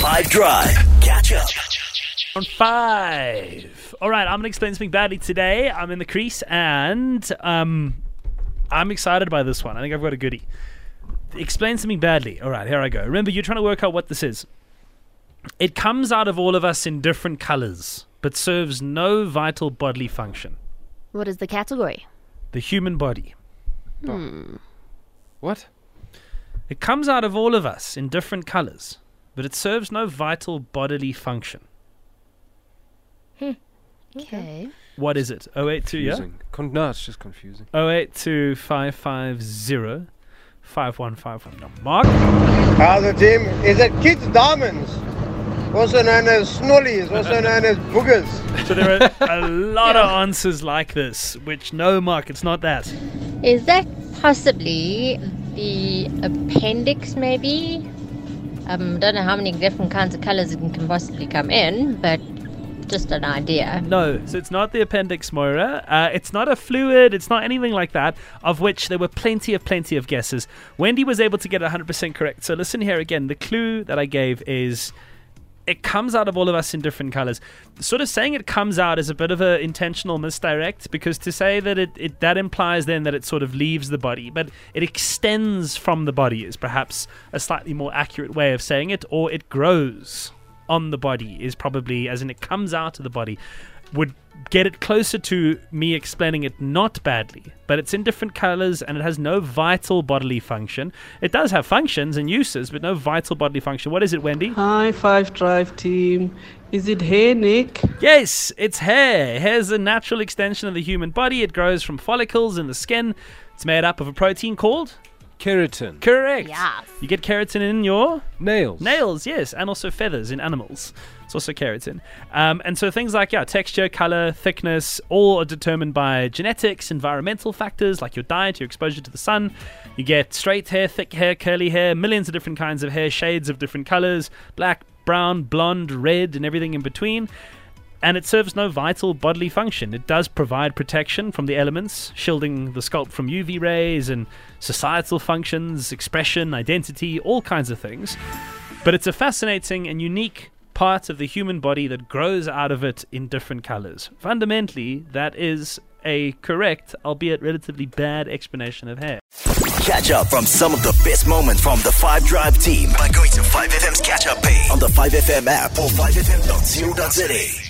Five Drive. Catch up. On five. All right, I'm going to explain something badly today. I'm in the crease and um, I'm excited by this one. I think I've got a goodie. Explain something badly. All right, here I go. Remember, you're trying to work out what this is. It comes out of all of us in different colors, but serves no vital bodily function. What is the category? The human body. Hmm. What? It comes out of all of us in different colors, but it serves no vital bodily function. Hmm. Okay. What is it? 082, yeah? Confusing. Con- no, it's just confusing. 082 550 5151. Mark? How's the team? Is it Kids Diamonds? Also known as Snollies, also known as Boogers. So there are a lot of answers like this, which no, Mark, it's not that. Is that possibly the appendix, maybe? Um, don't know how many different kinds of colors it can, possibly come in, but just an idea. No, so it's not the appendix, Moira. Uh, it's not a fluid. It's not anything like that, of which there were plenty of, plenty of guesses. Wendy was able to get 100% correct. So listen here again. The clue that I gave is it comes out of all of us in different colors. Sort of saying it comes out is a bit of an intentional misdirect because to say that it, it that implies then that it sort of leaves the body, but it extends from the body is perhaps a slightly more accurate way of saying it, or it grows on the body is probably as in it comes out of the body would get it closer to me explaining it not badly, but it's in different colors and it has no vital bodily function. It does have functions and uses, but no vital bodily function. What is it, Wendy? Hi, Five Drive team. Is it hair, Nick? Yes, it's hair. Hair's a natural extension of the human body. It grows from follicles in the skin. It's made up of a protein called Keratin. correct. Yes. You get keratin in your Nails. Nails, yes, and also feathers in animals. It's also keratin. Um, and so things like yeah, texture, color, thickness, all are determined by genetics, environmental factors like your diet, your exposure to the sun. You get straight hair, thick hair, curly hair, millions of different kinds of hair, shades of different colors, black, brown, blonde, red, and everything in between. And it serves no vital bodily function. It does provide protection from the elements, shielding the scalp from UV rays and societal functions, expression, identity, all kinds of things. But it's a fascinating and unique part of the human body that grows out of it in different colors. Fundamentally, that is a correct, albeit relatively bad explanation of hair. Catch up from some of the best moments from the Five Drive team by going to 5FM's catch up page on the 5FM app or 5FM.co.za.